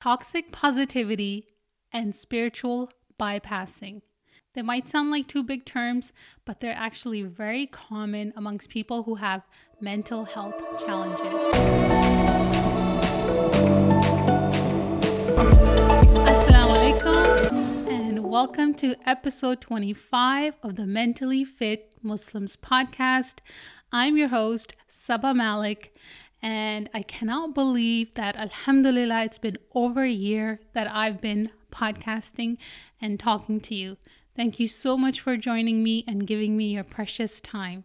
toxic positivity, and spiritual bypassing. They might sound like two big terms, but they're actually very common amongst people who have mental health challenges. Assalamu alaikum, and welcome to episode 25 of the Mentally Fit Muslims podcast. I'm your host, Saba Malik, and I cannot believe that, Alhamdulillah, it's been over a year that I've been podcasting and talking to you. Thank you so much for joining me and giving me your precious time.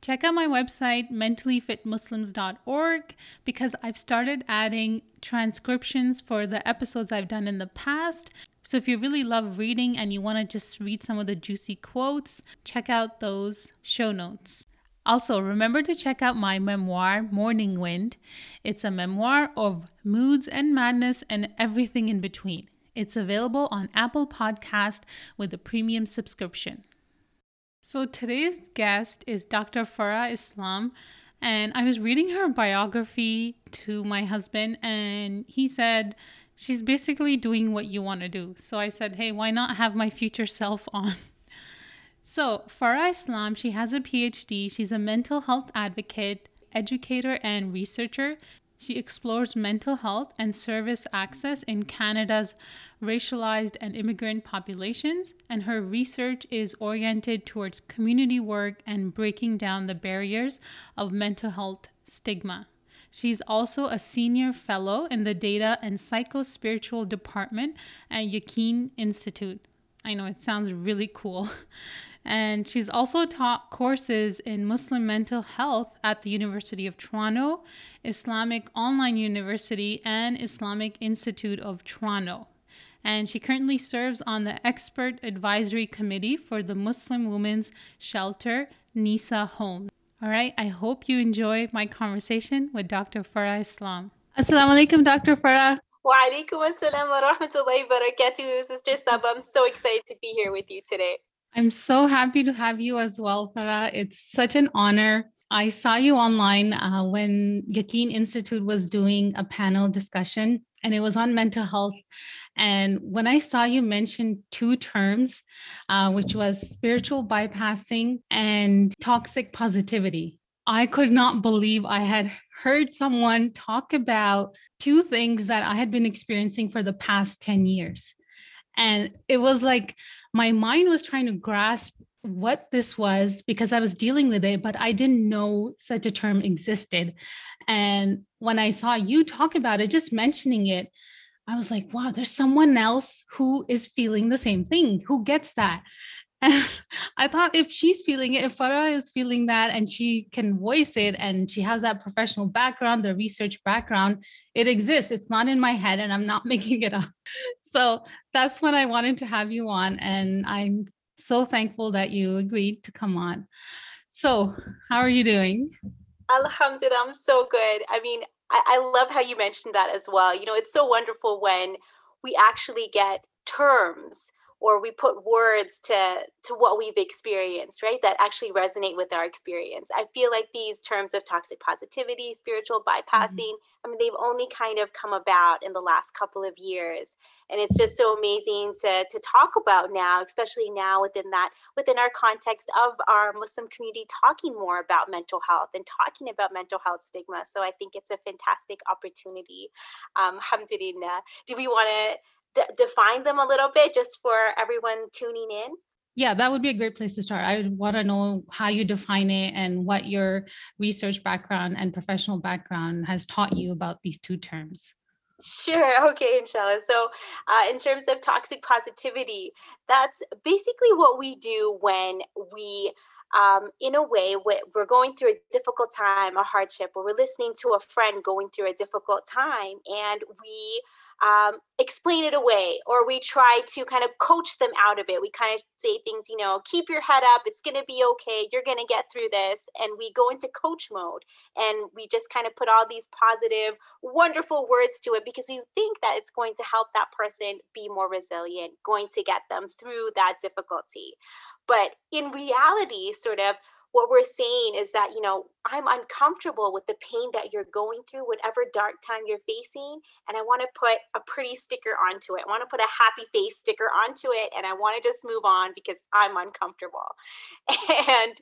Check out my website, mentallyfitmuslims.org, because I've started adding transcriptions for the episodes I've done in the past. So if you really love reading and you want to just read some of the juicy quotes, check out those show notes. Also, remember to check out my memoir, Morning Wind. It's a memoir of moods and madness and everything in between. It's available on Apple Podcast with a premium subscription. So today's guest is Dr. Farah Islam, and I was reading her biography to my husband, and he said she's basically doing what you want to do. So I said, hey, why not have my future self on? So, Farah Islam, she has a PhD. She's a mental health advocate, educator, and researcher. She explores mental health and service access in Canada's racialized and immigrant populations, and her research is oriented towards community work and breaking down the barriers of mental health stigma. She's also a senior fellow in the Data and Psychospiritual Department at Yaqeen Institute. I know it sounds really cool. And she's also taught courses in Muslim mental health at the University of Toronto, Islamic Online University, and Islamic Institute of Toronto. And she currently serves on the Expert Advisory Committee for the Muslim Women's Shelter, Nisa Home. All right, I hope you enjoy my conversation with Dr. Farah Islam. Assalamu alaikum, Dr. Farah. Wa alaikum assalam wa rahmatullahi wa barakatuh, Sister Sab. I'm so excited to be here with you today. I'm so happy to have you as well, Farah. It's such an honor. I saw you online uh, when Yaqeen Institute was doing a panel discussion, and it was on mental health. And when I saw you mention two terms, uh, which was spiritual bypassing and toxic positivity, I could not believe I had heard someone talk about two things that I had been experiencing for the past 10 years. And it was like my mind was trying to grasp what this was because I was dealing with it, but I didn't know such a term existed. And when I saw you talk about it, just mentioning it, I was like, wow, there's someone else who is feeling the same thing, who gets that. And I thought if she's feeling it, if Farah is feeling that and she can voice it and she has that professional background, the research background, it exists. It's not in my head and I'm not making it up. So that's when I wanted to have you on. And I'm so thankful that you agreed to come on. So, how are you doing? Alhamdulillah, I'm so good. I mean, I, I love how you mentioned that as well. You know, it's so wonderful when we actually get terms or we put words to to what we've experienced right that actually resonate with our experience i feel like these terms of toxic positivity spiritual mm-hmm. bypassing mm-hmm. i mean they've only kind of come about in the last couple of years and it's just so amazing to to talk about now especially now within that within our context of our muslim community talking more about mental health and talking about mental health stigma so i think it's a fantastic opportunity um alhamdulillah do we want to d- define them a little bit just for everyone tuning in? Yeah, that would be a great place to start. I want to know how you define it and what your research background and professional background has taught you about these two terms. Sure. Okay, inshallah. So, uh, in terms of toxic positivity, that's basically what we do when we, um, in a way, we're going through a difficult time, a hardship, or we're listening to a friend going through a difficult time, and we um, explain it away or we try to kind of coach them out of it. We kind of say things, you know, keep your head up, it's going to be okay, you're going to get through this. And we go into coach mode and we just kind of put all these positive, wonderful words to it because we think that it's going to help that person be more resilient, going to get them through that difficulty. But in reality, sort of, what we're saying is that, you know, I'm uncomfortable with the pain that you're going through, whatever dark time you're facing. And I want to put a pretty sticker onto it. I want to put a happy face sticker onto it. And I want to just move on because I'm uncomfortable. And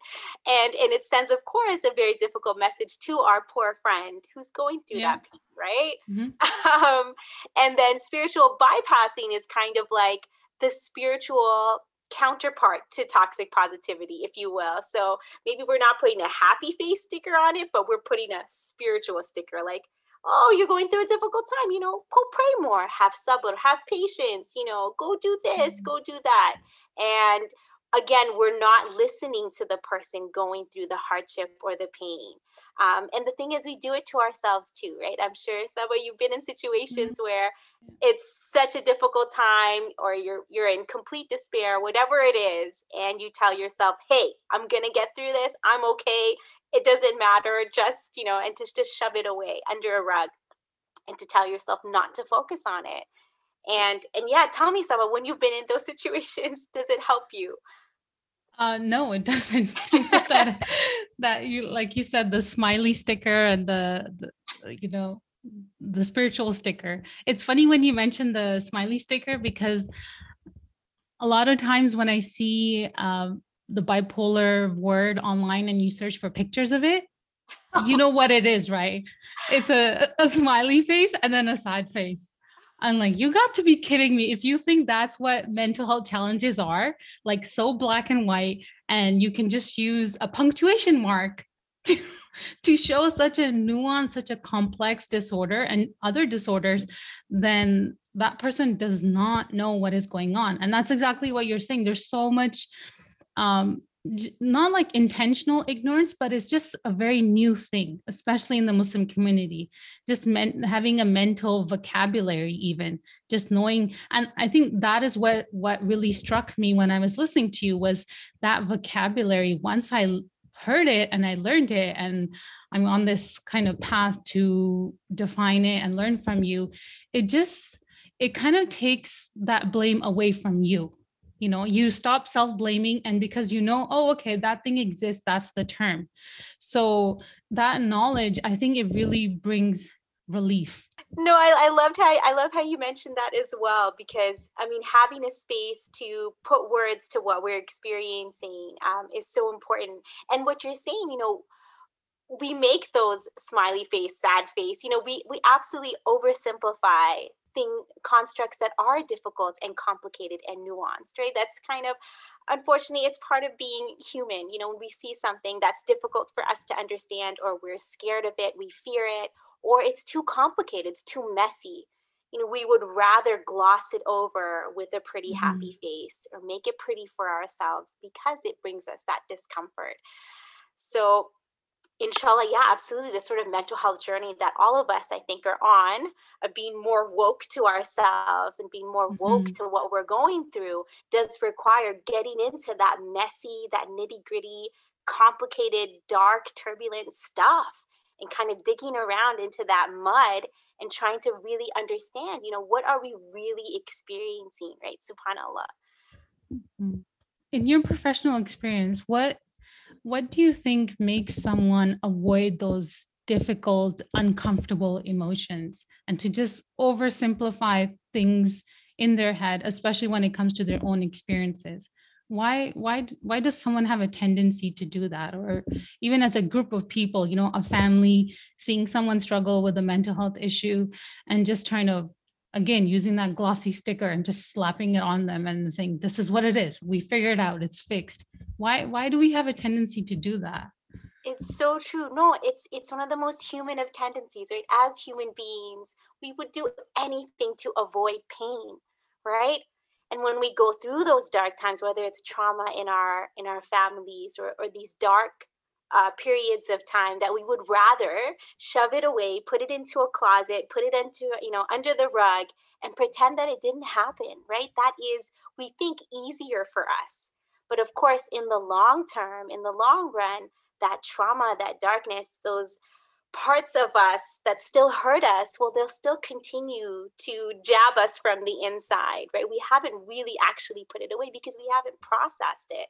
and and it sends, of course, a very difficult message to our poor friend who's going through yeah. that pain, right? Mm-hmm. Um, and then spiritual bypassing is kind of like the spiritual counterpart to toxic positivity, if you will. So maybe we're not putting a happy face sticker on it, but we're putting a spiritual sticker like, oh, you're going through a difficult time, you know, go pray more, have sabr, have patience, you know, go do this, mm-hmm. go do that. And again, we're not listening to the person going through the hardship or the pain. Um, and the thing is, we do it to ourselves too, right? I'm sure, Saba, you've been in mm-hmm. situations mm-hmm. where it's such a difficult time, or you're you're in complete despair, whatever it is, and you tell yourself, "Hey, I'm gonna get through this. I'm okay. It doesn't matter. Just you know," and to just shove it away under a rug, and to tell yourself not to focus on it. And and yeah, tell me, Saba, when you've been in those situations, does it help you? Uh, no, it doesn't. that that you like you said the smiley sticker and the, the you know the spiritual sticker. It's funny when you mention the smiley sticker because a lot of times when I see um, the bipolar word online and you search for pictures of it, you know what it is, right? It's a, a smiley face and then a sad face. I'm like, you got to be kidding me. If you think that's what mental health challenges are, like so black and white, and you can just use a punctuation mark to, to show such a nuance, such a complex disorder and other disorders, then that person does not know what is going on. And that's exactly what you're saying. There's so much um, not like intentional ignorance, but it's just a very new thing, especially in the Muslim community. Just men- having a mental vocabulary, even just knowing, and I think that is what what really struck me when I was listening to you was that vocabulary. Once I heard it and I learned it, and I'm on this kind of path to define it and learn from you, it just it kind of takes that blame away from you you know you stop self-blaming and because you know oh okay that thing exists that's the term. So that knowledge i think it really brings relief. No I, I loved how i love how you mentioned that as well because i mean having a space to put words to what we're experiencing um, is so important. And what you're saying you know we make those smiley face sad face you know we we absolutely oversimplify thing constructs that are difficult and complicated and nuanced right? That's kind of unfortunately it's part of being human. You know when we see something that's difficult for us to understand or we're scared of it we fear it or it's too complicated it's too messy you know we would rather gloss it over with a pretty mm-hmm. happy face or make it pretty for ourselves because it brings us that discomfort. So inshallah yeah absolutely this sort of mental health journey that all of us i think are on of being more woke to ourselves and being more woke mm-hmm. to what we're going through does require getting into that messy that nitty gritty complicated dark turbulent stuff and kind of digging around into that mud and trying to really understand you know what are we really experiencing right subhanallah mm-hmm. in your professional experience what what do you think makes someone avoid those difficult, uncomfortable emotions and to just oversimplify things in their head, especially when it comes to their own experiences? Why, why, why does someone have a tendency to do that? Or even as a group of people, you know, a family seeing someone struggle with a mental health issue and just trying to again using that glossy sticker and just slapping it on them and saying this is what it is. We figured out. It's fixed. Why why do we have a tendency to do that? It's so true. No it's it's one of the most human of tendencies right? As human beings we would do anything to avoid pain right? And when we go through those dark times whether it's trauma in our in our families or, or these dark uh, periods of time that we would rather shove it away, put it into a closet, put it into, you know, under the rug and pretend that it didn't happen, right? That is, we think, easier for us. But of course, in the long term, in the long run, that trauma, that darkness, those parts of us that still hurt us, well, they'll still continue to jab us from the inside, right? We haven't really actually put it away because we haven't processed it.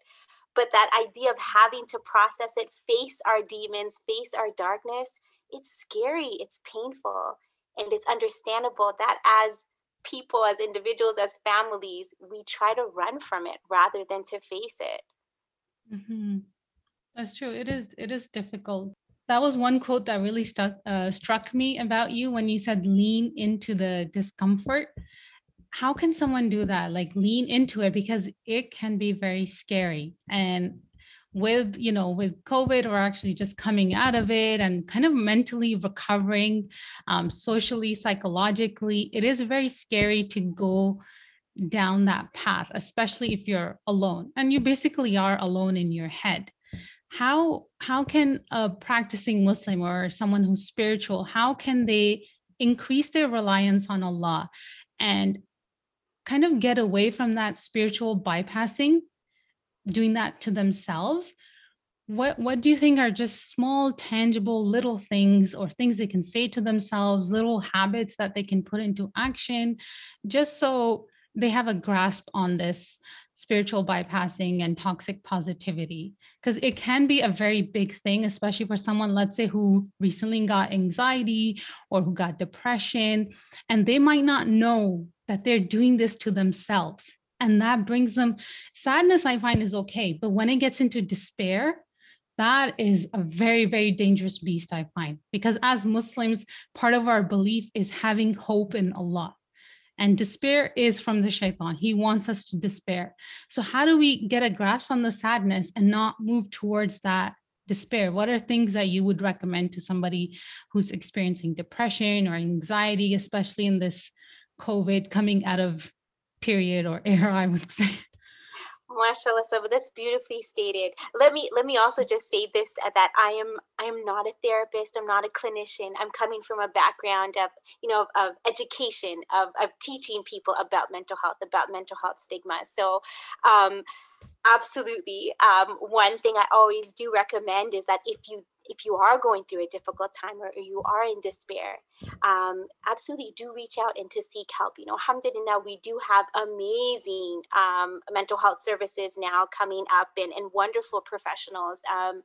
But that idea of having to process it, face our demons, face our darkness, it's scary, it's painful, and it's understandable that as people, as individuals, as families, we try to run from it rather than to face it. Mm-hmm. That's true. It is. It is difficult. That was one quote that really stuck uh, struck me about you when you said lean into the discomfort. How can someone do that? Like lean into it because it can be very scary. And with you know with covid or actually just coming out of it and kind of mentally recovering um, socially psychologically it is very scary to go down that path especially if you're alone and you basically are alone in your head how how can a practicing muslim or someone who's spiritual how can they increase their reliance on allah and kind of get away from that spiritual bypassing doing that to themselves what what do you think are just small tangible little things or things they can say to themselves little habits that they can put into action just so they have a grasp on this spiritual bypassing and toxic positivity. Because it can be a very big thing especially for someone let's say who recently got anxiety or who got depression and they might not know that they're doing this to themselves. And that brings them sadness i find is okay but when it gets into despair that is a very very dangerous beast i find because as muslims part of our belief is having hope in allah and despair is from the shaitan. He wants us to despair. So how do we get a grasp on the sadness and not move towards that despair? What are things that you would recommend to somebody who's experiencing depression or anxiety especially in this covid coming out of period or era, I would say. Mashallah, so that's beautifully stated. Let me let me also just say this uh, that I am I am not a therapist. I'm not a clinician. I'm coming from a background of you know of education of of teaching people about mental health, about mental health stigma. So, um, absolutely, um, one thing I always do recommend is that if you if you are going through a difficult time or, you are in despair, um, absolutely do reach out and to seek help. You know, alhamdulillah, we do have amazing um, mental health services now coming up and, and wonderful professionals. Um,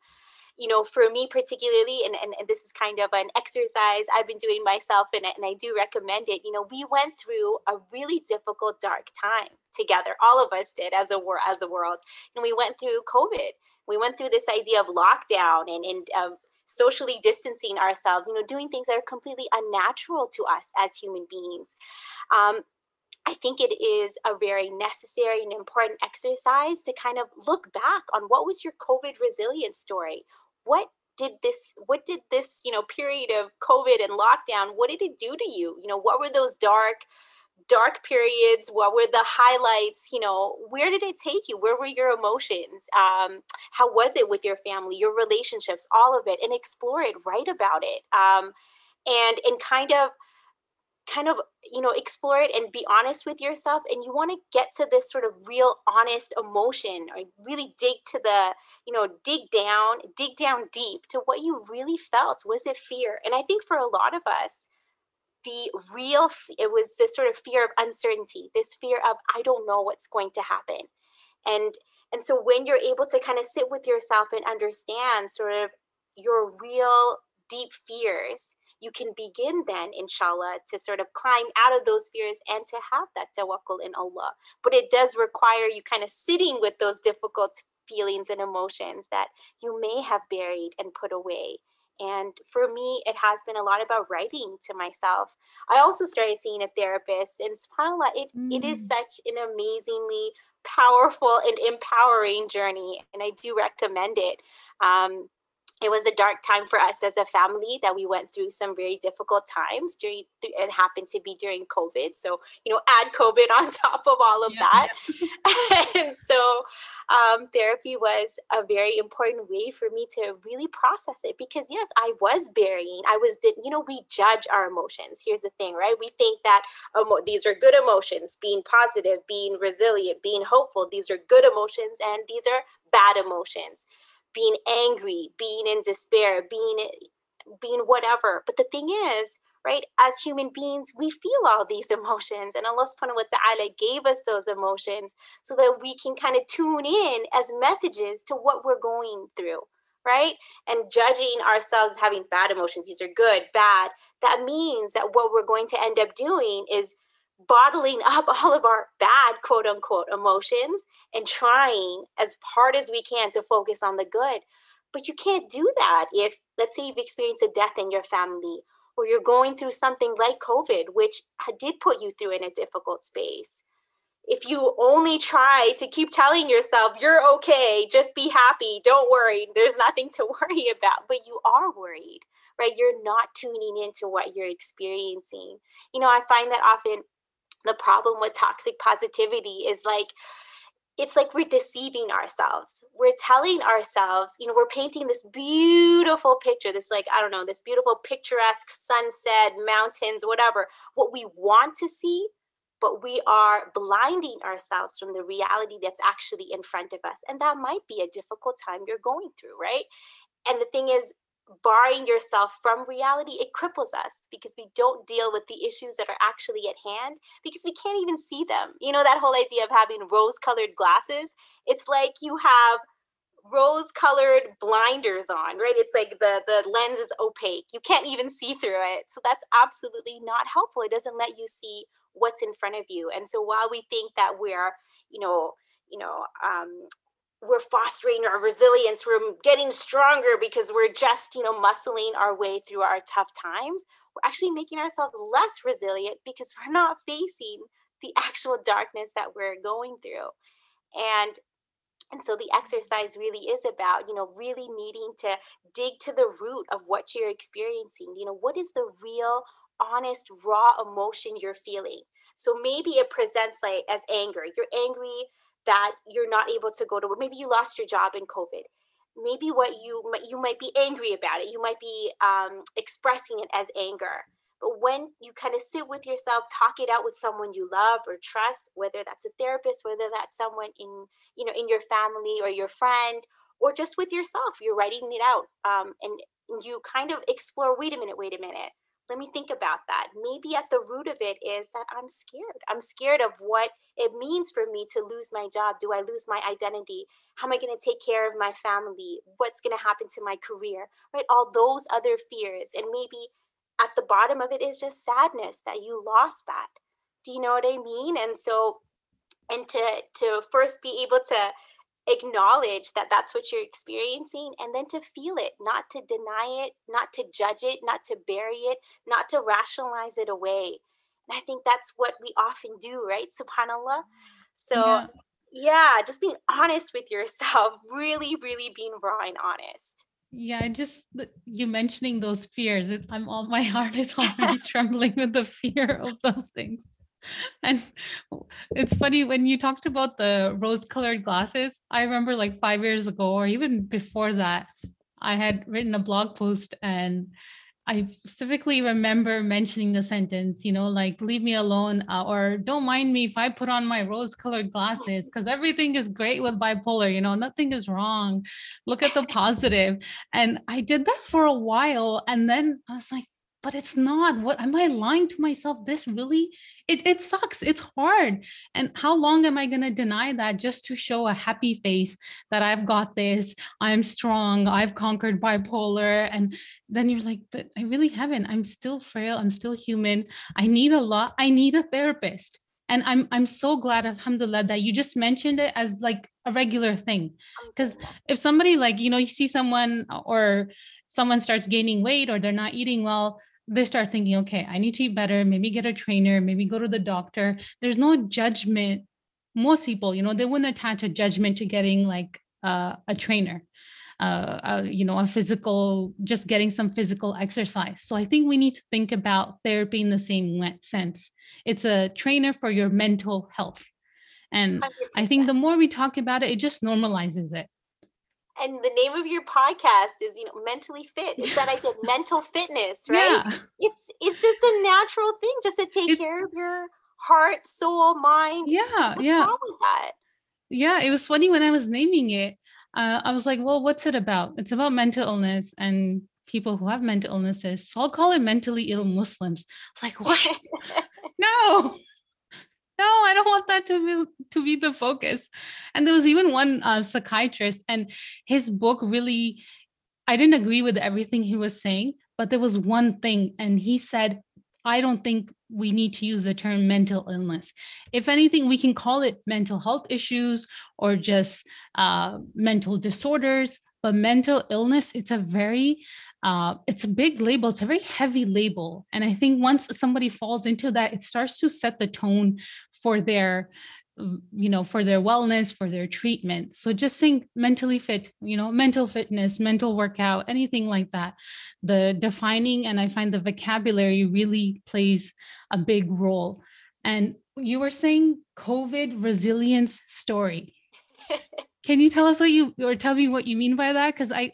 you know, for me particularly, and, and, and, this is kind of an exercise I've been doing myself, and, and I do recommend it. You know, we went through a really difficult, dark time together. All of us did as a as the world, and we went through COVID we went through this idea of lockdown and, and uh, socially distancing ourselves, you know, doing things that are completely unnatural to us as human beings. Um, I think it is a very necessary and important exercise to kind of look back on what was your COVID resilience story? What did this what did this, you know, period of COVID and lockdown, what did it do to you? You know, what were those dark dark periods what were the highlights you know where did it take you? Where were your emotions? Um, how was it with your family your relationships all of it and explore it write about it um, and and kind of kind of you know explore it and be honest with yourself and you want to get to this sort of real honest emotion or really dig to the you know dig down dig down deep to what you really felt. Was it fear? And i think for a lot of us the real it was this sort of fear of uncertainty this fear of i don't know what's going to happen. And and so when you're able to kind of sit with yourself and understand sort of your real deep fears you can begin then inshallah to sort of climb out of those fears and to have that tawakkul in allah. But it does require you kind of sitting with those difficult feelings and emotions that you may have buried and put away and for me, it has been a lot about writing to myself. I also started seeing a therapist, and subhanAllah, it, mm. it is mm. such an amazingly powerful and empowering journey. And I do recommend it. Um, it was a dark time for us as a family that we went through some very difficult times during it happened to be during covid. So you know add covid on top of all of yeah. that. And so um, therapy was a very important way for me to really process it because yes i was burying i was did you know we judge our emotions. Here's the thing right? We think that emo- these are good emotions being positive being resilient being hopeful these are good emotions and these are bad emotions being angry, being in despair, being being whatever. But the thing is, right? As human beings, we feel all these emotions, and Allah subhanahu wa ta'ala gave us those emotions so that we can kind of tune in as messages to what we're going through, right? And judging ourselves having bad emotions, these are good, bad, that means that what we're going to end up doing is bottling up all of our bad quote unquote emotions and trying as hard as we can to focus on the good. But you can't do that if, let's say, you've experienced a death in your family or you're going through something like COVID, which did put you through in a difficult space. If you only try to keep telling yourself, you're okay, just be happy, don't worry, there's nothing to worry about, but you are worried, right? You're not tuning into what you're experiencing. You know, I find that often the problem with toxic positivity is like it's like we're deceiving ourselves. We're telling ourselves, you know, we're painting this beautiful picture, this like, I don't know, this beautiful picturesque sunset, mountains, whatever, what we want to see, but we are blinding ourselves from the reality that's actually in front of us. And that might be a difficult time you're going through, right? And the thing is, barring yourself from reality, it cripples us because we don't deal with the issues that are actually at hand because we can't even see them. You know, that whole idea of having rose colored glasses, it's like you have rose colored blinders on, right? It's like the, the lens is opaque. You can't even see through it. So that's absolutely not helpful. It doesn't let you see what's in front of you. And so while we think that we're, you know, you know, um, we're fostering our resilience we're getting stronger because we're just you know muscling our way through our tough times. We're actually making ourselves less resilient because we're not facing the actual darkness that we're going through. And and so the exercise really is about you know really needing to dig to the root of what you're experiencing. You know what is the real honest raw emotion you're feeling? So maybe it presents like as anger. You're angry that you're not able to go to work. Maybe you lost your job in COVID. Maybe what you you might be angry about it. You might be um, expressing it as anger. But when you kind of sit with yourself, talk it out with someone you love or trust, whether that's a therapist, whether that's someone in you know in your family or your friend, or just with yourself, you're writing it out, um, and you kind of explore. Wait a minute. Wait a minute let me think about that. Maybe at the root of it is that I'm scared. I'm scared of what it means for me to lose my job. Do I lose my identity? How am I going to take care of my family? What's going to happen to my career? Right? All those other fears. And maybe at the bottom of it is just sadness that you lost that. Do you know what I mean? And so, and to to first be able to acknowledge that that's what you're experiencing and then to feel it, not to deny it, not to judge it, not to bury it, not to rationalize it away. And I think that's what we often do, right? SubhanAllah. So, yeah. yeah, just being honest with yourself, really, really being raw and honest. Yeah, just you mentioning those fears. I'm all my heart is already trembling with the fear of those things and it's funny when you talked about the rose colored glasses i remember like five years ago or even before that i had written a blog post and i specifically remember mentioning the sentence you know like leave me alone uh, or don't mind me if i put on my rose colored glasses because everything is great with bipolar you know nothing is wrong. Look at the positive. And i did that for a while and then i was like but it's not. What am i lying to myself this really? It, it sucks. It's hard. And how long am i going to deny that just to show a happy face that i've got this i'm strong i've conquered bipolar and then you're like but i really haven't. I'm still frail. I'm still human. I need a lot. I need a therapist. And i'm i'm so glad alhamdulillah that you just mentioned it as like a regular thing. Because if somebody like you know you see someone or someone starts gaining weight or they're not eating well they start thinking, okay, I need to eat better, maybe get a trainer, maybe go to the doctor. There's no judgment. Most people, you know, they wouldn't attach a judgment to getting like uh, a trainer. Uh, uh, you know, a physical, just getting some physical exercise. So I think we need to think about therapy in the same sense. It's a trainer for your mental health. And 100%. I think the more we talk about it, it just normalizes it and the name of your podcast is you know mentally fit it's that idea of mental fitness right yeah. it's it's just a natural thing just to take it's, care of your heart soul mind yeah What's yeah wrong with that? yeah it was funny when i was naming it uh, i was like well what's it about it's about mental illness and people who have mental illnesses. So I'll call it mentally ill Muslims. It's like, what? no. No, I don't want that to be to be the focus. And there was even one uh, psychiatrist, and his book really, I didn't agree with everything he was saying, but there was one thing, and he said, I don't think we need to use the term mental illness. If anything, we can call it mental health issues or just uh, mental disorders. But mental illness, it's a very, uh, it's a big label. It's a very heavy label. And I think once somebody falls into that, it starts to set the tone for their you know for their wellness for their treatment so just think mentally fit you know mental fitness mental workout anything like that the defining and i find the vocabulary really plays a big role and you were saying covid resilience story can you tell us what you or tell me what you mean by that because i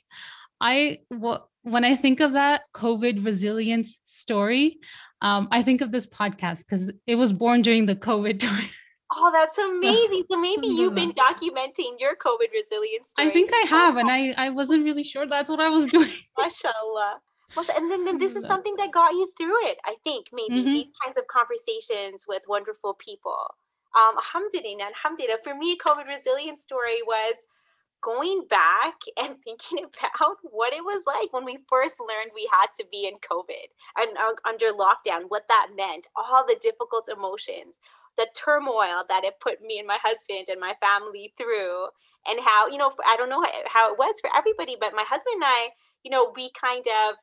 i what when i think of that covid resilience story um, i think of this podcast because it was born during the covid time Oh, that's amazing. So maybe you've been documenting your COVID resilience story. I think I have, and I, I wasn't really sure that's what I was doing. Mashallah. And then, then this is something that got you through it, I think, maybe mm-hmm. these kinds of conversations with wonderful people. Um, alhamdulillah, alhamdulillah. For me, COVID resilience story was going back and thinking about what it was like when we first learned we had to be in COVID and uh, under lockdown, what that meant, all the difficult emotions, the turmoil that it put me and my husband and my family through and how you know i don't know how it was for everybody but my husband and i you know we kind of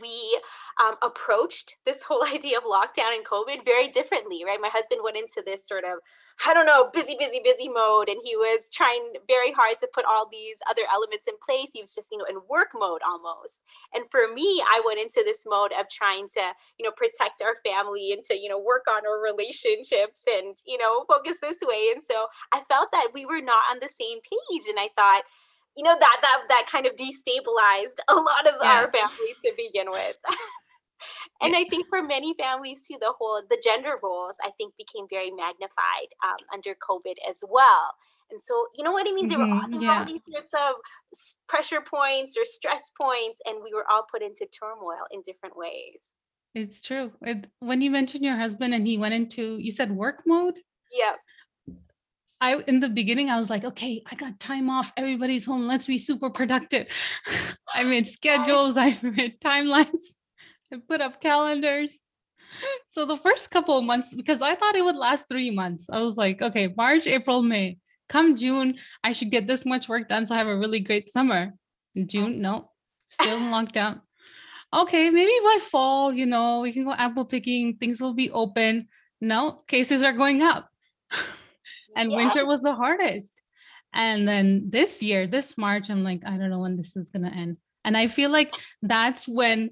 we um, approached this whole idea of lockdown and COVID very differently, right? My husband went into this sort of, I don't know, busy, busy, busy mode, and he was trying very hard to put all these other elements in place. He was just, you know, in work mode almost. And for me, I went into this mode of trying to, you know, protect our family and to, you know, work on our relationships and, you know, focus this way. And so I felt that we were not on the same page. And I thought, you know that that that kind of destabilized a lot of yeah. our family to begin with. And i think for many families too the whole the gender roles i think became very magnified um, under covid as well. And so you know what i mean? There, mm-hmm. were, all, there yeah. all these sorts of pressure points or stress points and we were all put into turmoil in different ways. It's true. It, when you mentioned your husband and he went into you said work mode? Yeah I in the beginning I was like, okay, I got time off. Everybody's home. Let's be super productive. I made schedules. I made timelines. I put up calendars. So the first couple of months, because I thought it would last three months, I was like, okay, March, April, May. Come June, I should get this much work done. So I have a really great summer. In June, no, still in lockdown. Okay, maybe by fall, you know, we can go apple picking. Things will be open. No, cases are going up and yeah. winter was the hardest. And then this year, this March, I'm like, I don't know when this is going to end. And I feel like that's when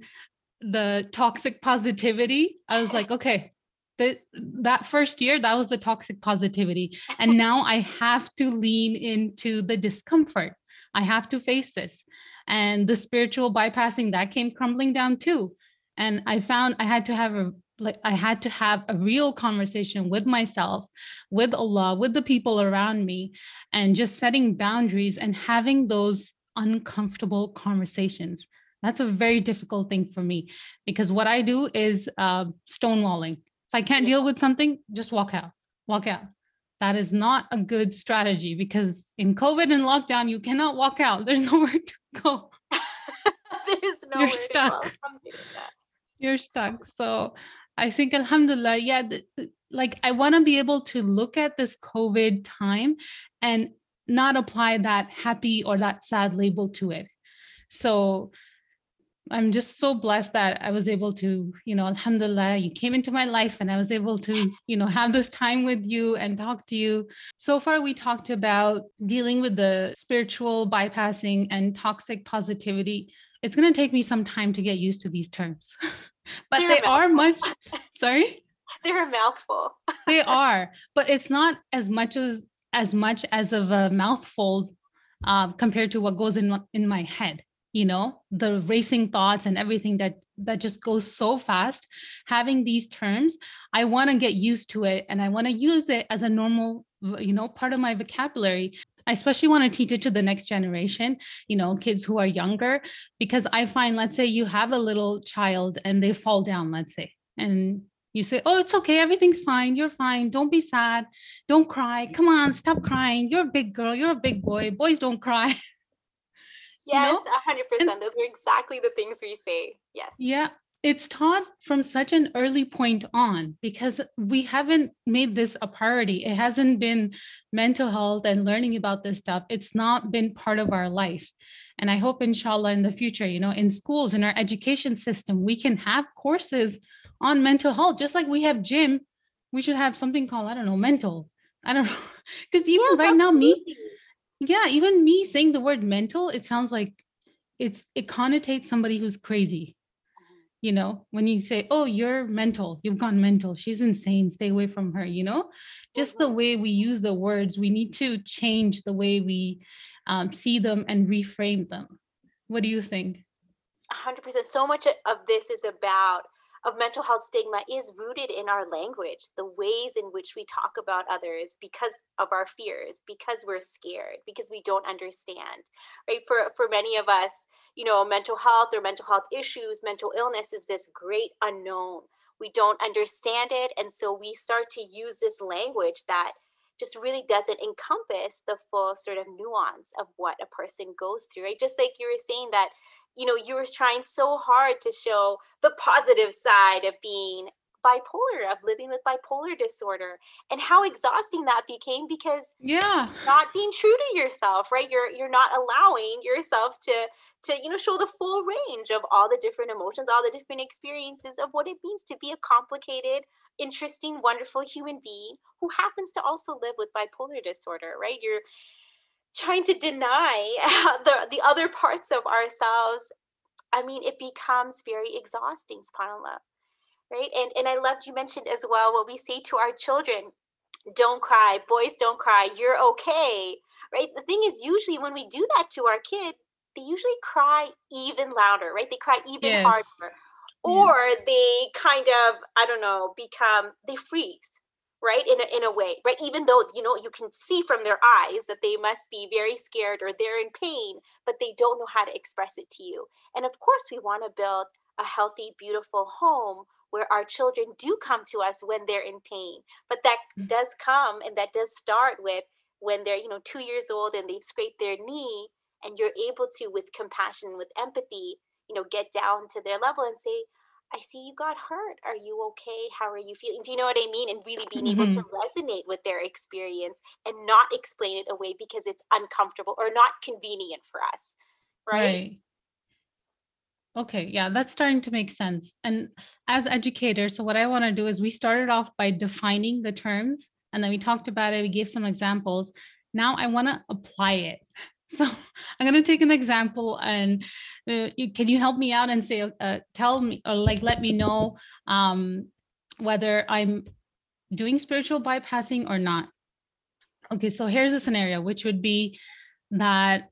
the toxic positivity, I was like, okay, the, that first year, that was the toxic positivity. And now I have to lean into the discomfort. I have to face this. And the spiritual bypassing that came crumbling down too. And I found I had to have a like I had to have a real conversation with myself, with Allah, with the people around me, and just setting boundaries and having those uncomfortable conversations. That's a very difficult thing for me because what I do is uh, stonewalling. If I can't deal with something, just walk out, walk out. That is not a good strategy because in COVID and lockdown, you cannot walk out. There's nowhere to go. There's no You're stuck. You're stuck. So I think, Alhamdulillah, yeah, th- like I want to be able to look at this COVID time and not apply that happy or that sad label to it. So I'm just so blessed that I was able to, you know, Alhamdulillah, you came into my life and I was able to, you know, have this time with you and talk to you. So far, we talked about dealing with the spiritual bypassing and toxic positivity. It's going to take me some time to get used to these terms. but They're they are much sorry they're a mouthful they are but it's not as much as as much as of a mouthful uh, compared to what goes in in my head you know the racing thoughts and everything that that just goes so fast having these terms i want to get used to it and i want to use it as a normal you know part of my vocabulary I especially want to teach it to the next generation, you know, kids who are younger, because I find, let's say you have a little child and they fall down, let's say, and you say, Oh, it's okay. Everything's fine. You're fine. Don't be sad. Don't cry. Come on, stop crying. You're a big girl. You're a big boy. Boys don't cry. Yes, a hundred percent. Those are exactly the things we say. Yes. Yeah it's taught from such an early point on because we haven't made this a priority. It hasn't been mental health and learning about this stuff. It's not been part of our life. And I hope, inshallah, in the future, you know, in schools, in our education system, we can have courses on mental health, just like we have gym. We should have something called, I don't know, mental. I don't know. Because even yes, right absolutely. now, me, yeah, even me saying the word mental, it sounds like it's it connotates somebody who's crazy. You know when you say oh you're mental. You've gone mental. She's insane. Stay away from her you know? Just the mm-hmm. way we use the words we need to change the way we um, see them and reframe them. What do you think? 100% so much of this is about of mental health stigma is rooted in our language, the ways in which we talk about others because of our fears, because we're scared, because we don't understand. Right? For for many of us, you know, mental health or mental health issues, mental illness is this great unknown. We don't understand it and so we start to use this language that just really doesn't encompass the full sort of nuance of what a person goes through. Right? Just like you were saying that you know you were trying so hard to show the positive side of being bipolar of living with bipolar disorder and how exhausting that became because yeah. not being true to yourself right? You're you're not allowing yourself to to you know show the full range of all the different emotions all the different experiences of what it means to be a complicated interesting wonderful human being who happens to also live with bipolar disorder right? You're trying to deny the the other parts of ourselves i mean it becomes very exhausting subhanallah right and and i loved you mentioned as well what we say to our children don't cry boys don't cry you're okay right the thing is usually when we do that to our kid they usually cry even louder right they cry even yes. harder or yeah. they kind of i don't know become they freeze right in a, in a way right? Even though you know you can see from their eyes that they must be very scared or they're in pain but they don't know how to express it to you. And of course we want to build a healthy beautiful home where our children do come to us when they're in pain. But that mm-hmm. does come and that does start with when they're you know 2 years old and they've scraped their knee and you're able to with compassion with empathy you know get down to their level and say I see you got hurt. Are you okay? How are you feeling? Do you know what I mean? And really being able to mm-hmm. resonate with their experience and not explain it away because it's uncomfortable or not convenient for us. Right. right. Okay, yeah, that's starting to make sense. And as educators, so what I want to do is we started off by defining the terms and then we talked about it, we gave some examples. Now I want to apply it. So I'm going to take an example and uh, you, can you help me out and say, uh, tell me or like, let me know um, whether I'm doing spiritual bypassing or not. Okay, so here's a scenario, which would be that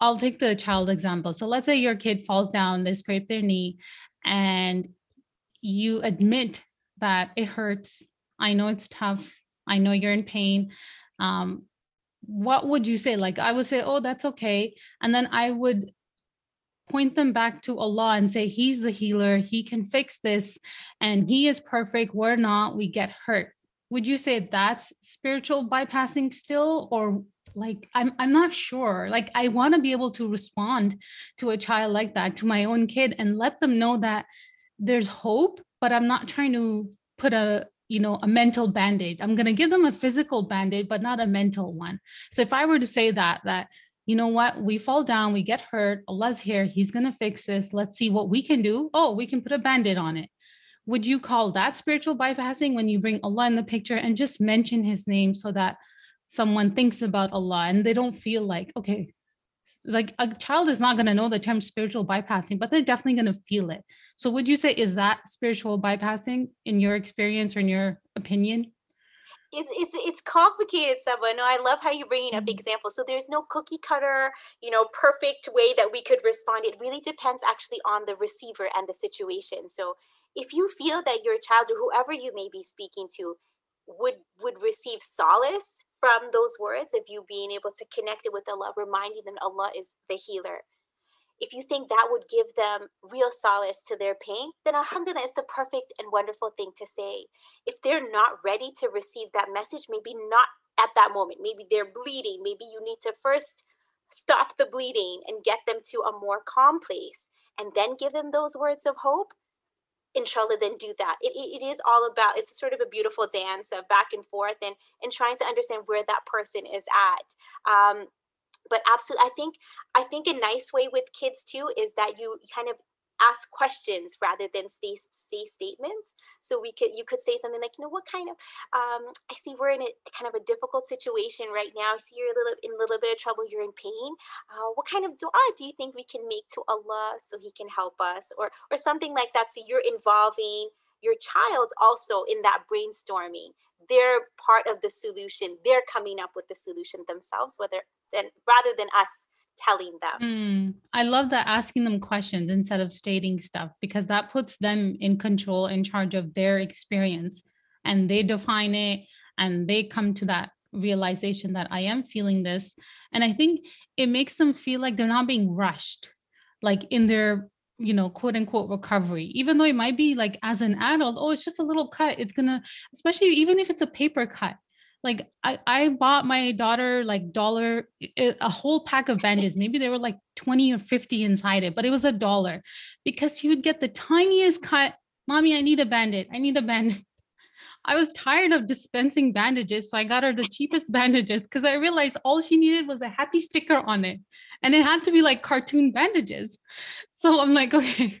I'll take the child example. So let's say your kid falls down, they scrape their knee, and you admit that it hurts. I know it's tough. I know you're in pain um, what would you say? Like I would say, oh, that's okay. And then I would point them back to Allah and say, He's the healer, He can fix this, and He is perfect. We're not, we get hurt. Would you say that's spiritual bypassing still? Or like I'm I'm not sure. Like I want to be able to respond to a child like that, to my own kid, and let them know that there's hope, but I'm not trying to put a you know a mental band-aid. I'm going to give them a physical band-aid but not a mental one. So if i were to say that that you know what? We fall down we get hurt oh, allah's here he's going to fix this let's see what we can do. Oh we can put a band-aid on it. Would you call that spiritual bypassing when you bring allah in the picture and just mention his name so that someone thinks about allah and they don't feel like okay like a child is not going to know the term spiritual bypassing but they're definitely going to feel it so would you say is that spiritual bypassing in your experience or in your opinion it's, it's, it's complicated Saba. no i love how you're bringing up mm-hmm. examples so there's no cookie cutter you know perfect way that we could respond it really depends actually on the receiver and the situation so if you feel that your child or whoever you may be speaking to would would receive solace from those words of you being able to connect it with Allah, reminding them Allah is the healer. If you think that would give them real solace to their pain, then Alhamdulillah, it's the perfect and wonderful thing to say. If they're not ready to receive that message, maybe not at that moment, maybe they're bleeding, maybe you need to first stop the bleeding and get them to a more calm place and then give them those words of hope inshallah then do that. It, it is all about it's sort of a beautiful dance of back and forth and and trying to understand where that person is at. Um, but absolutely i think i think a nice way with kids too is that you kind of ask questions rather than say, say statements. So we could you could say something like, you know, what kind of um, I see we're in a kind of a difficult situation right now. I see you're a little in a little bit of trouble. You're in pain. Uh, what kind of dua do you think we can make to Allah so He can help us, or or something like that? So you're involving your child also in that brainstorming they're part of the solution they're coming up with the solution themselves whether rather than us telling them. Mm, I love that asking them questions instead of stating stuff because that puts them in control, in charge of their experience, and they define it and they come to that realization that I am feeling this. And I think it makes them feel like they're not being rushed, like in their you know quote unquote recovery even though it might be like as an adult oh it's just a little cut it's gonna especially even if it's a paper cut like I, I bought my daughter like dollar a whole pack of bandages maybe there were like 20 or 50 inside it but it was a dollar. Because she would get the tiniest cut mommy i need a bandage i need a bandage i was tired of dispensing bandages so i got her the cheapest bandages because i realized all she needed was a happy sticker on it. And it had to be like cartoon bandages. So i'm like okay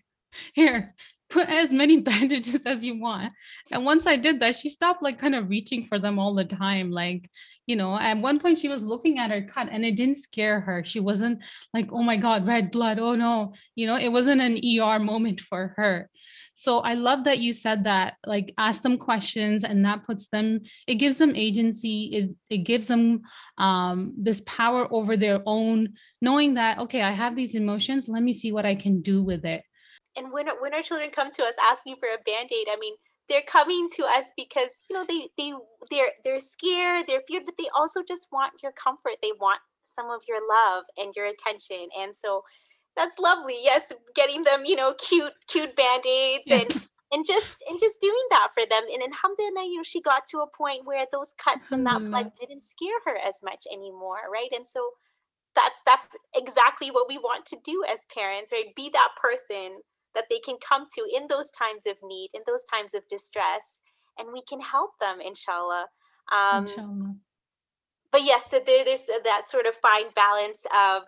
here put as many bandages as you want. And once I did that, she stopped like kind of reaching for them all the time. Like, you know, at one point she was looking at her cut and it didn't scare her. She wasn't like, oh my God, red blood. Oh no. You know, it wasn't an ER moment for her. So I love that you said that, like ask them questions and that puts them, it gives them agency. It, it gives them um, this power over their own, knowing that, okay, I have these emotions. Let me see what I can do with it and when when our children come to us asking for a band-aid i mean they're coming to us because you know they they they're they're scared they're feared but they also just want your comfort. They want some of your love and your attention and so that's lovely yes getting them you know cute cute band-aids yeah. and and just and just doing that for them and alhamdulillah you know she got to a point where those cuts and that mm-hmm. blood didn't scare her as much anymore right? And so that's that's exactly what we want to do as parents right? Be that person that they can come to in those times of need, in those times of distress, and we can help them, inshallah. Um, inshallah. But yes, so there, there's that sort of fine balance of,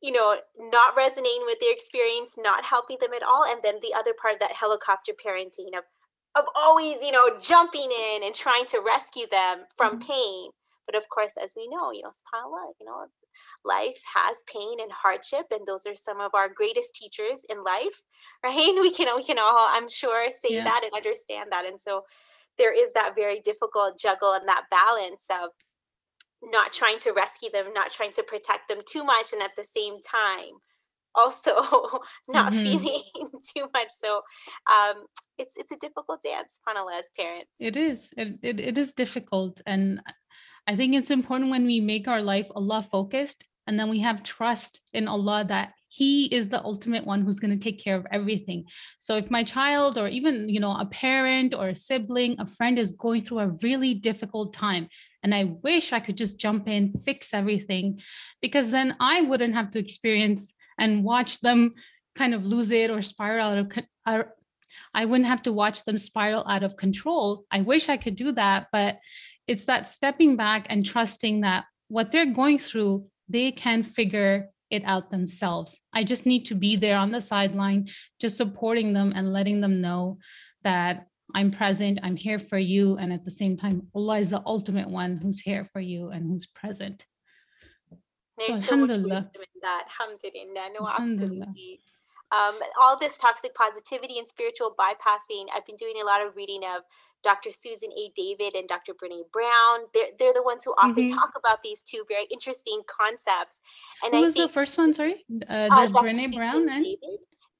you know, not resonating with their experience, not helping them at all, and then the other part of that helicopter parenting of, of always, you know, jumping in and trying to rescue them from mm-hmm. pain. But of course, as we know, you know, subhanAllah, you know, life has pain and hardship and those are some of our greatest teachers in life right we can we can all i'm sure say yeah. that and understand that and so there is that very difficult juggle and that balance of not trying to rescue them not trying to protect them too much and at the same time also not mm-hmm. feeling too much so um it's it's a difficult dance panel as parents it is it, it, it is difficult and I think it's important when we make our life Allah focused and then we have trust in Allah that he is the ultimate one who's going to take care of everything. So if my child or even you know a parent or a sibling a friend is going through a really difficult time and i wish i could just jump in fix everything because then i wouldn't have to experience and watch them kind of lose it or spiral out of I wouldn't have to watch them spiral out of control. I wish I could do that, but it's that stepping back and trusting that what they're going through, they can figure it out themselves. I just need to be there on the sideline, just supporting them and letting them know that I'm present, I'm here for you. And at the same time, Allah is the ultimate one who's here for you and who's present. There's so, so much wisdom in that. Alhamdulillah. No, absolutely. Um, all this toxic positivity and spiritual bypassing, I've been doing a lot of reading of Dr. Susan A. David and Dr. Brene Brown. They're, they're the ones who often mm-hmm. talk about these two very interesting concepts. And who I was think, the first one? Sorry, uh, uh, Brene Brown and David.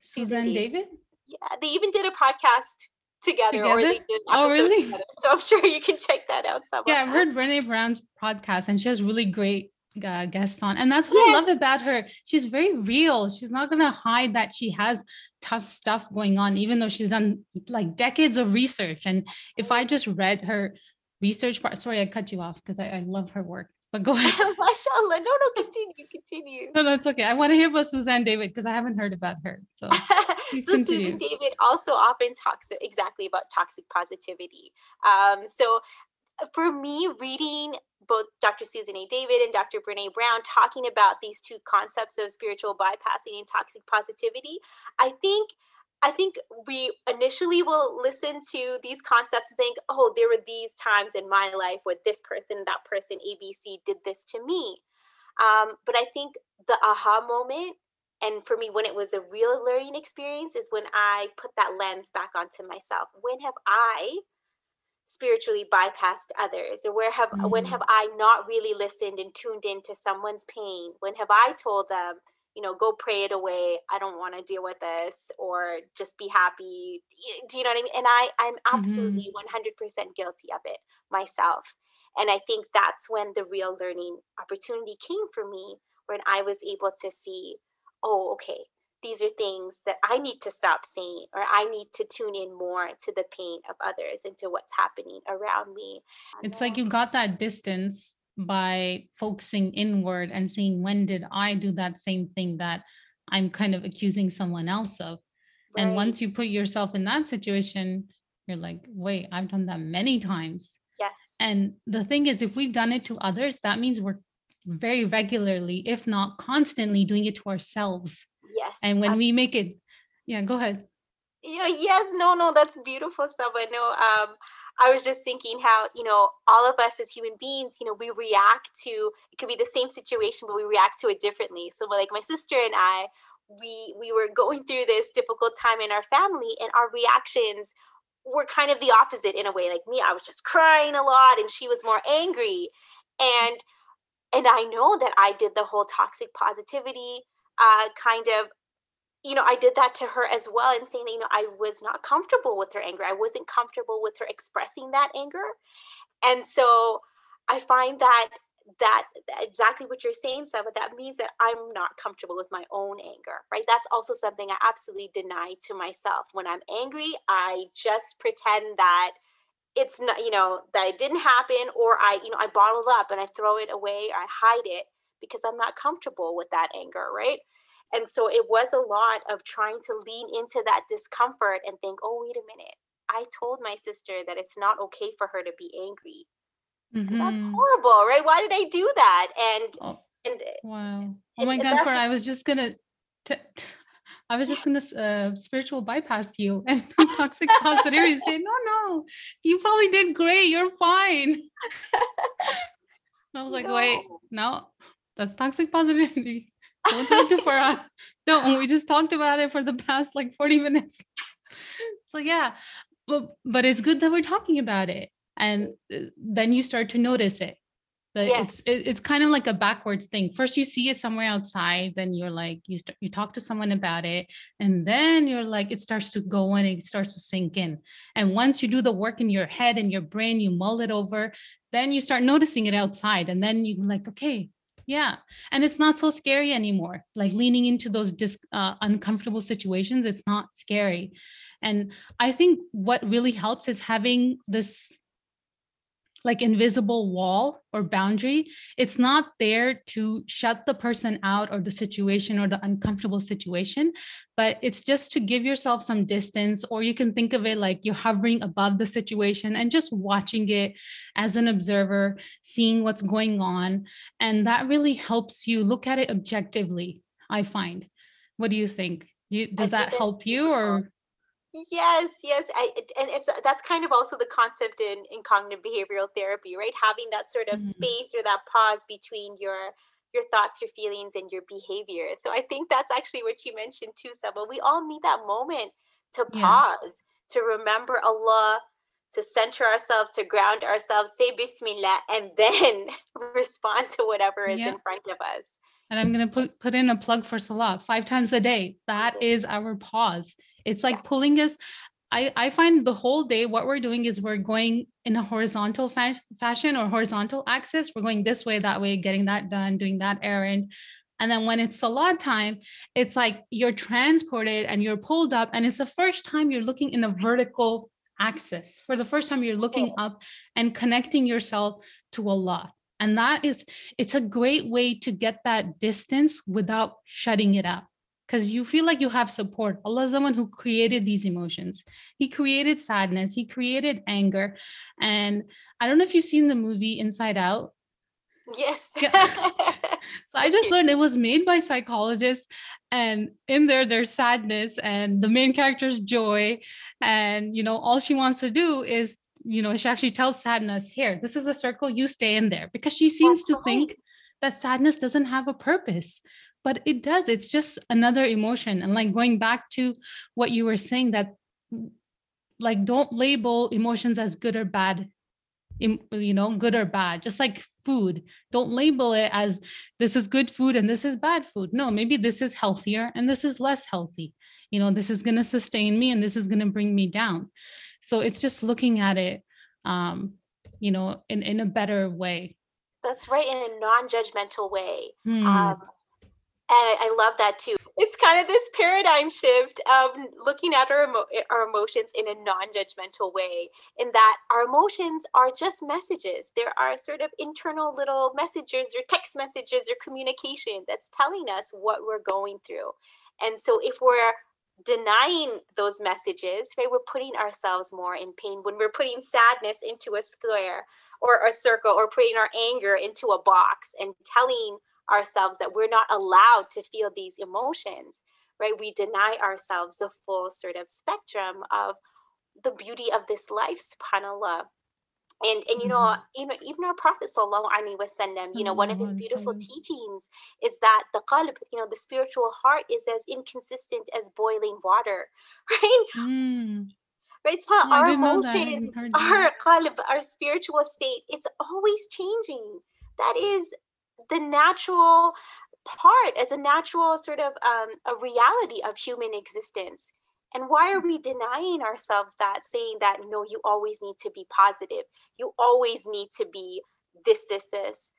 Susan, Susan David. David. Yeah, they even did a podcast together, or Together? they did Oh, really? together. So I'm sure you can check that out somewhere. Yeah, I've heard Brene Brown's podcast and she has really great uh, guests on. And that's what I love about her. She's very real. She's not going to hide that she has tough stuff going on, even though she's done like decades of research. And if I just read her research part, sorry, I cut you off because I, I love her work, but go ahead. Mashallah. No, no, continue, continue. No, no, it's okay. I want to hear about Suzanne David because I haven't heard about her. So so. Susan David also often talks exactly about toxic positivity. Um, so uh, for me, reading both Dr. Susan A. David and Dr. Brene Brown talking about these two concepts of spiritual bypassing and toxic positivity, I think I think we initially will listen to these concepts and think, oh, there were these times in my life where this person, that person, ABC did this to me. Um, but I think the aha moment and for me when it was a real learning experience is when i put that lens back onto myself when have i spiritually bypassed others? Or where have when Mm. have i not really listened and tuned into someone's pain? When have i told them you know go pray it away. I don't want to deal with this or just be happy. Do you know what i mean? And i i'm absolutely 100% guilty of it myself. And i think that's when the real learning opportunity came for me when i was able to see oh, okay, these are things that I need to stop saying, or I need to tune in more to the pain of others and to what's happening around me. It's like you got that distance by focusing inward and seeing when did I do that same thing that I'm kind of accusing someone else of. And once you put yourself in that situation, you're like, wait, I've done that many times. yes, And the thing is, if we've done it to others, that means we're very regularly, if not constantly, doing it to ourselves. Yes, And when ab- we make it, yeah, go ahead. yeah, yes, no, no, that's beautiful stuff. I know. Um, I was just thinking how you know all of us as human beings, you know, we react to it could be the same situation, but we react to it differently. So, like my sister and I, we we were going through this difficult time in our family, and our reactions were kind of the opposite in a way. Like me, I was just crying a lot, and she was more angry, and and I know that I did the whole toxic positivity uh, kind of you know, I did that to her as well and saying that, you know, I was not comfortable with her anger. I wasn't comfortable with her expressing that anger. And so I find that that exactly what you're saying, Saba, that means that I'm not comfortable with my own anger, right? That's also something I absolutely deny to myself. When I'm angry, I just pretend that it's not, you know, that it didn't happen, or I, you know, I bottle up and I throw it away or I hide it because I'm not comfortable with that anger, right? And so it was a lot of trying to lean into that discomfort and think, oh, wait a minute. I told my sister that it's not okay for her to be angry. And that's horrible, right? Why did I do that? And Oh, and wow. Oh my and God, for I was just gonna, t- t- I was just gonna uh, spiritual bypass you and toxic positivity and say, no, no, you probably did great. You're fine. I was like, wait, No. No, that's toxic positivity. Don't do it to Farah. Don't. We just talked about it for the past like 40 minutes. so yeah, but but it's good that we're talking about it. And uh, then you start to notice it. That Yes. it's it, it's kind of like a backwards thing. First you see it somewhere outside, then you're like you start you talk to someone about it, and then you're like it starts to go in, it starts to sink in. And once you do the work in your head and your brain, you mull it over, then you start noticing it outside, and then you like, okay, yeah, and it's not so scary anymore. Like leaning into those dis- uh, uncomfortable situations, it's not scary. And I think what really helps is having this like invisible wall or boundary. It's not there to shut the person out or the situation or the uncomfortable situation, but it's just to give yourself some distance, or you can think of it like you're hovering above the situation and just watching it as an observer, seeing what's going on. And that really helps you look at it objectively, I find. What do you think? You, does that help you or? Yes, yes, I, and it's that's kind of also the concept in in cognitive behavioral therapy, right? Having that sort of Mhm. space or that pause between your your thoughts, your feelings, and your behavior. So I think that's actually what you mentioned too, Saba. We all need that moment to Yeah. pause, to remember Allah, to center ourselves, to ground ourselves, say Bismillah, and then respond to whatever is Yeah. in front of us. And I'm going to put, put in a plug for Salah five times a day. That is our pause. It's like pulling us. I, I find the whole day what we're doing is we're going in a horizontal fa- fashion or horizontal axis. We're going this way, that way, getting that done, doing that errand. And then when it's salat time, it's like you're transported and you're pulled up, and it's the first time you're looking in a vertical axis. For the first time, you're looking up and connecting yourself to Allah. And that is, it's a great way to get that distance without shutting it out because you feel like you have support. Allah is the one who created these emotions. He created sadness, He created anger. And I don't know if you've seen the movie Inside Out. Yes. so I just learned it was made by psychologists. And in there, there's sadness, and the main character's joy. And, you know, all she wants to do is, you know, she actually tells sadness, here, this is a circle, you stay in there. Because she seems That's to right. think that sadness doesn't have a purpose but it does it's just another emotion and like going back to what you were saying that like don't label emotions as good or bad you know good or bad just like food. Don't label it as this is good food and this is bad food. No maybe this is healthier and this is less healthy. You know this is going to sustain me and this is going to bring me down. So it's just looking at it um you know in in a better way. That's right in a non-judgmental way. Hmm. um and I love that too. It's kind of this paradigm shift of looking at our, emo- eh, our emotions in a non judgmental way, in that our emotions are just messages. There are sort of internal little messages or text messages or communication that's telling us what we're going through. And so if we're denying those messages, right, we're putting ourselves more in pain when we're putting sadness into a square or a circle or putting our anger into a box and telling ourselves that we're not allowed to feel these emotions, right? We deny ourselves the full sort of spectrum of the beauty of this life, subhanAllah. And and you know, mm-hmm. you know, even our Prophet Sallallahu Alaihi Wasallam, you know, one of his beautiful teachings is that the qalb, you know, the spiritual heart is as inconsistent as boiling water, right? Mm. Right, it's oh, our emotions, our qalb, our spiritual state, it's always changing. That is the natural part as a natural sort of um, a reality of human existence. And why are we denying ourselves that saying that no you always need to be positive. You always need to be this this this?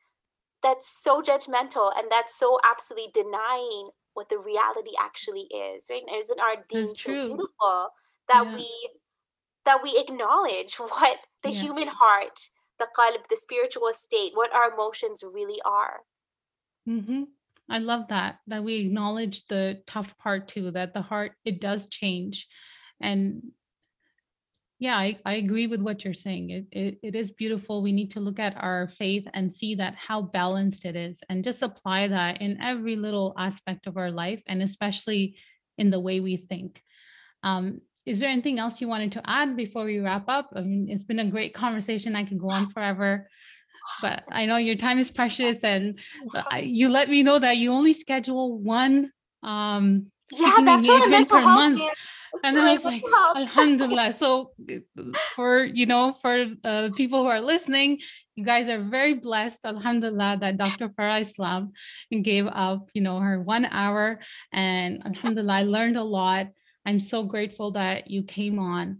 That's so judgmental and that's so absolutely denying what the reality actually is right? And isn't our deen so beautiful that yeah. we that we acknowledge what the yeah. human heart the qalb, the spiritual state, what our emotions really are. Mm-hmm. I love that, that we acknowledge the tough part too, that the heart, it does change. And yeah, I, I agree with what you're saying. It, it, it is beautiful. We need to look at our faith and see that how balanced it is and just apply that in every little aspect of our life and especially in the way we think. Um, is there anything else you wanted to add before we wrap up? I mean, it's been a great conversation. I could go on forever, but I know your time is precious, and you let me know that you only schedule one um yeah, engagement per month. And I was like, Alhamdulillah. So for you know, for uh, people who are listening, you guys are very blessed, Alhamdulillah, that Dr. Farah Islam gave up, you know, her one hour. And Alhamdulillah, I learned a lot. I'm so grateful that you came on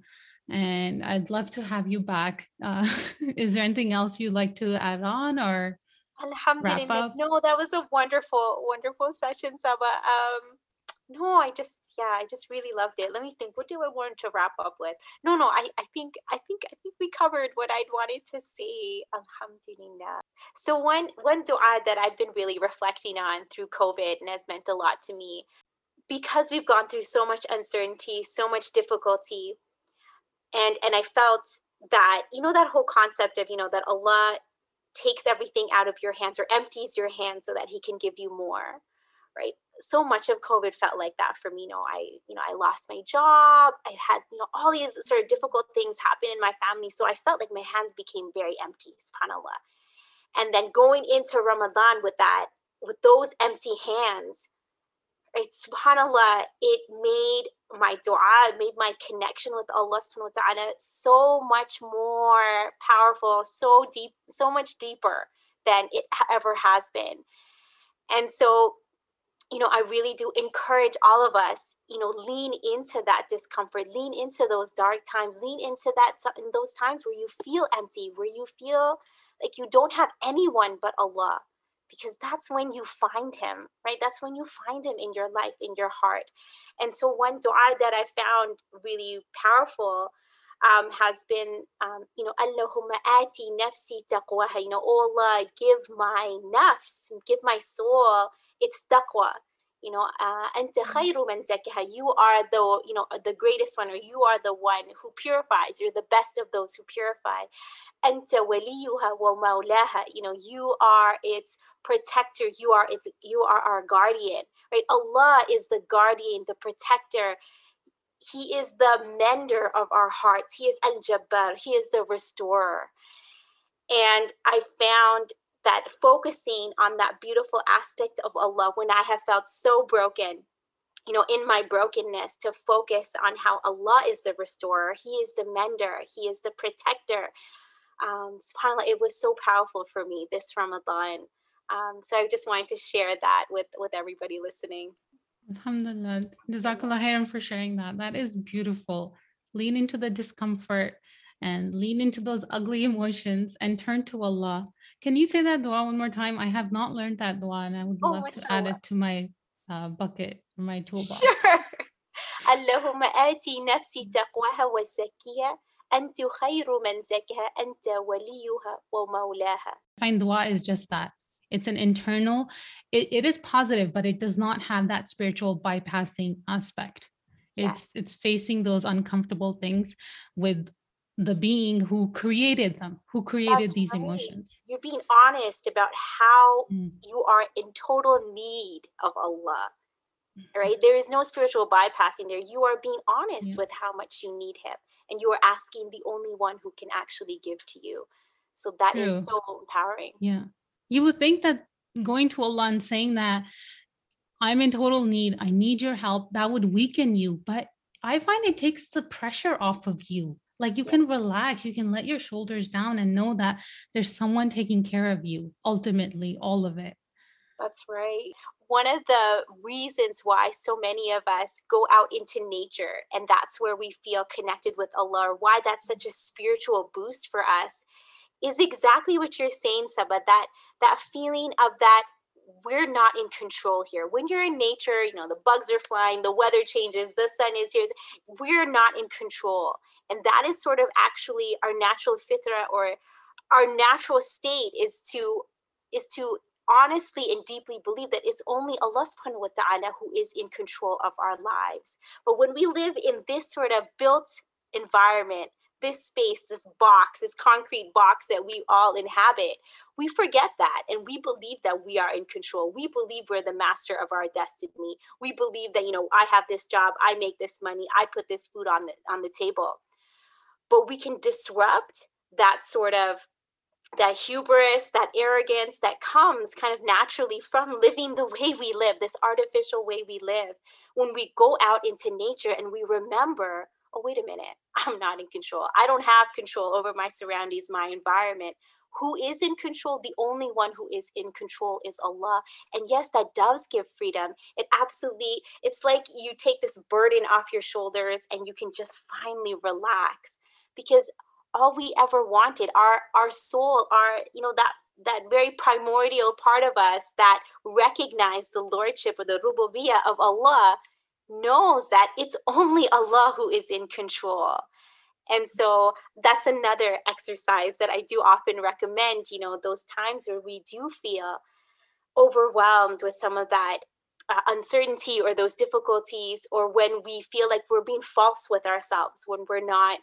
and I'd love to have you back. Uh, is there anything else you'd like to add on or Alhamdulillah. No, that was a wonderful, wonderful session, Saba. Um, no, I just, yeah, I just really loved it. Let me think. What do I want to wrap up with? No, no, I, I think, I think, I think we covered what I'd wanted to say. Alhamdulillah. So one, one du'a that I've been really reflecting on through COVID and has meant a lot to me because we've gone through so much uncertainty, so much difficulty, and and I felt that you know that whole concept of you know that Allah takes everything out of your hands or empties your hands so that He can give you more, right? So much of COVID felt like that for me. You know, I you know I lost my job. I had you know all these sort of difficult things happen in my family, so I felt like my hands became very empty. Subhanallah. And then going into Ramadan with that, with those empty hands, right subhanallah it made my dua made my connection with allah subhanahu wa ta'ala so much more powerful so deep so much deeper than it ever has been. And so you know, I really do encourage all of us, you know, lean into that discomfort, lean into those dark times, lean into that in those times where you feel empty, where you feel like you don't have anyone but Allah because that's when you find him, right? That's when you find him in your life, in your heart. And so, one dua that I found really powerful um, has been, um, you know, Allahumma ati nafsi taqwaha, you know, oh Allah, give my nafs, give my soul its taqwa. You know, uh, khayru man. You are the, you know, the greatest one, or you are the one who purifies. You're the best of those who purify. Anta waliyuha wa maulaha. You know, you are its protector. You are its, you are our guardian, right? Allah is the guardian, the protector. He is the mender of our hearts. He is Al Jabbar. He is the restorer. And I found that focusing on that beautiful aspect of Allah when I have felt so broken, you know, in my brokenness, to focus on how Allah is the restorer, He is the mender, He is the protector. Um, subhanAllah, it was so powerful for me this Ramadan. Um, so I just wanted to share that with with everybody listening. Alhamdulillah. Jazakallah khairan for sharing that. That is beautiful. Lean into the discomfort and lean into those ugly emotions and turn to Allah. Can you say that dua one more time? I have not learned that dua and I would oh, love to add it to my uh, bucket, my toolbox. Sure. اللهم آتي نفسي تقواها وزكيها أنت خير من زكها أنت وليها ومولاها. Find dua is just that it's an internal it, it is positive but it does not have that spiritual bypassing aspect it's yes. it's facing those uncomfortable things with the being who created them who created That's these right. emotions you're being honest about how mm. you are in total need of allah mm-hmm. right there is no spiritual bypassing there you are being honest yeah. with how much you need him and you are asking the only one who can actually give to you so that True. is so empowering yeah you would think that going to Allah and saying that I'm in total need, I need your help, that would weaken you. But I find it takes the pressure off of you. Like you can relax, you can let your shoulders down and know that there's someone taking care of you, ultimately, all of it. That's right. One of the reasons why so many of us go out into nature and that's where we feel connected with Allah, or why that's such a spiritual boost for us, is exactly what you're saying, Saba, that that feeling of that we're not in control here. When you're in nature, you know, the bugs are flying, the weather changes, the sun is here. We're not in control. And that is sort of actually our natural fitra or our natural state is to is to honestly and deeply believe that it's only Allah subhanahu wa ta'ala who is in control of our lives. But when we live in this sort of built environment this space, this box, this concrete box that we all inhabit, we forget that and we believe that we are in control. We believe we're the master of our destiny. We believe that, you know, I have this job, I make this money, I put this food on the on the table. But we can disrupt that sort of that hubris, that arrogance that comes kind of naturally from living the way we live, this artificial way we live, when we go out into nature and we remember oh, wait a minute, I'm not in control. I don't have control over my surroundings, my environment. Who is in control? The only one who is in control is Allah. And yes, that does give freedom. It absolutely, it's like you take this burden off your shoulders and you can just finally relax because all we ever wanted, our our soul, our, you know, that that very primordial part of us that recognized the lordship or the rububiyyah of Allah knows that it's only Allah who is in control. And so that's another exercise that I do often recommend, you know, those times where we do feel overwhelmed with some of that uh, uncertainty or those difficulties, or when we feel like we're being false with ourselves, when we're not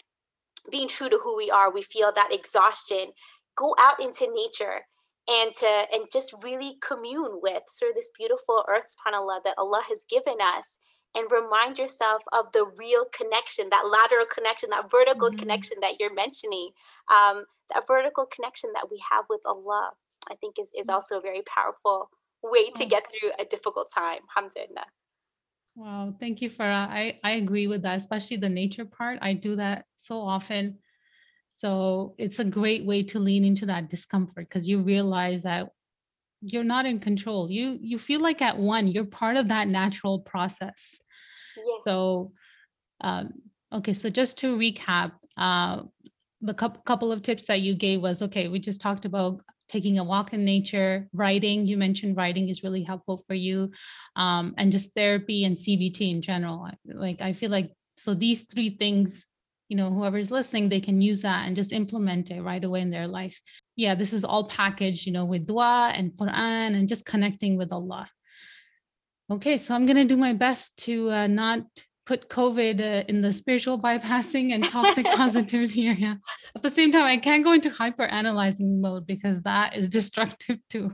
being true to who we are, we feel that exhaustion. Go out into nature and to and just really commune with sort of this beautiful earth subhanallah that Allah has given us and remind yourself of the real connection, that lateral connection, that vertical mm-hmm. connection that you're mentioning, um, that vertical connection that we have with Allah, I think is, is mm. also a very powerful way to get through a difficult time. Alhamdulillah. Wow, thank you, Farah. I, I agree with that, especially the nature part. I do that so often. So it's a great way to lean into that discomfort because you realize that you're not in control. You you feel like at one, you're part of that natural process. Yes. So um, okay, so just to recap, uh, the couple of tips that you gave was okay. We just talked about taking a walk in nature, writing. You mentioned writing is really helpful for you, um, and just therapy and CBT in general. Like I feel like so these three things, you know, whoever's listening, they can use that and just implement it right away in their life. Yeah, this is all packaged, you know, with dua and Quran and just connecting with Allah. Okay, so I'm gonna do my best to uh, not put COVID uh, in the spiritual bypassing and toxic positivity area. At the same time, I can't go into hyper analyzing mode because that is destructive too.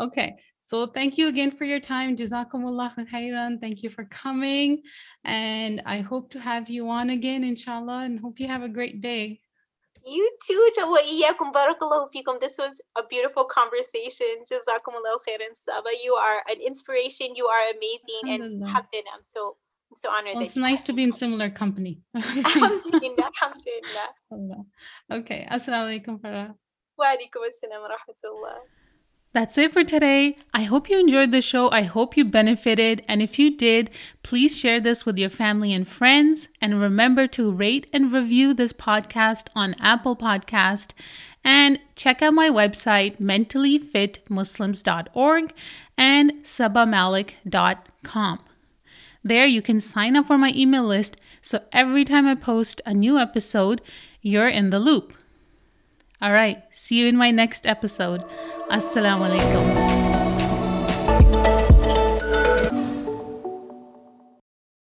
Okay, so thank you again for your time. Jazakumullah khairan. Thank you for coming. And I hope to have you on again, inshallah, and hope you have a great day. You too, Jawa'iyakum barakallahu fikum. This was a beautiful conversation. Jazakumullahu khairan Saba. You are an inspiration. You are amazing. And alhamdulillah, I'm so I'm so honored. Well, it's nice to be in similar company. alhamdulillah, alhamdulillah. Okay. Assalamu alaikum. Farah. Wa alaikum assalam wa rahmatullah. That's it for today. I hope you enjoyed the show. I hope you benefited. And if you did, please share this with your family and friends. And remember to rate and review this podcast on Apple Podcast. And check out my website, mentallyfitmuslims.org and sabamalik.com. There you can sign up for my email list so every time I post a new episode, you're in the loop. All right, see you in my next episode. Assalamu alaikum.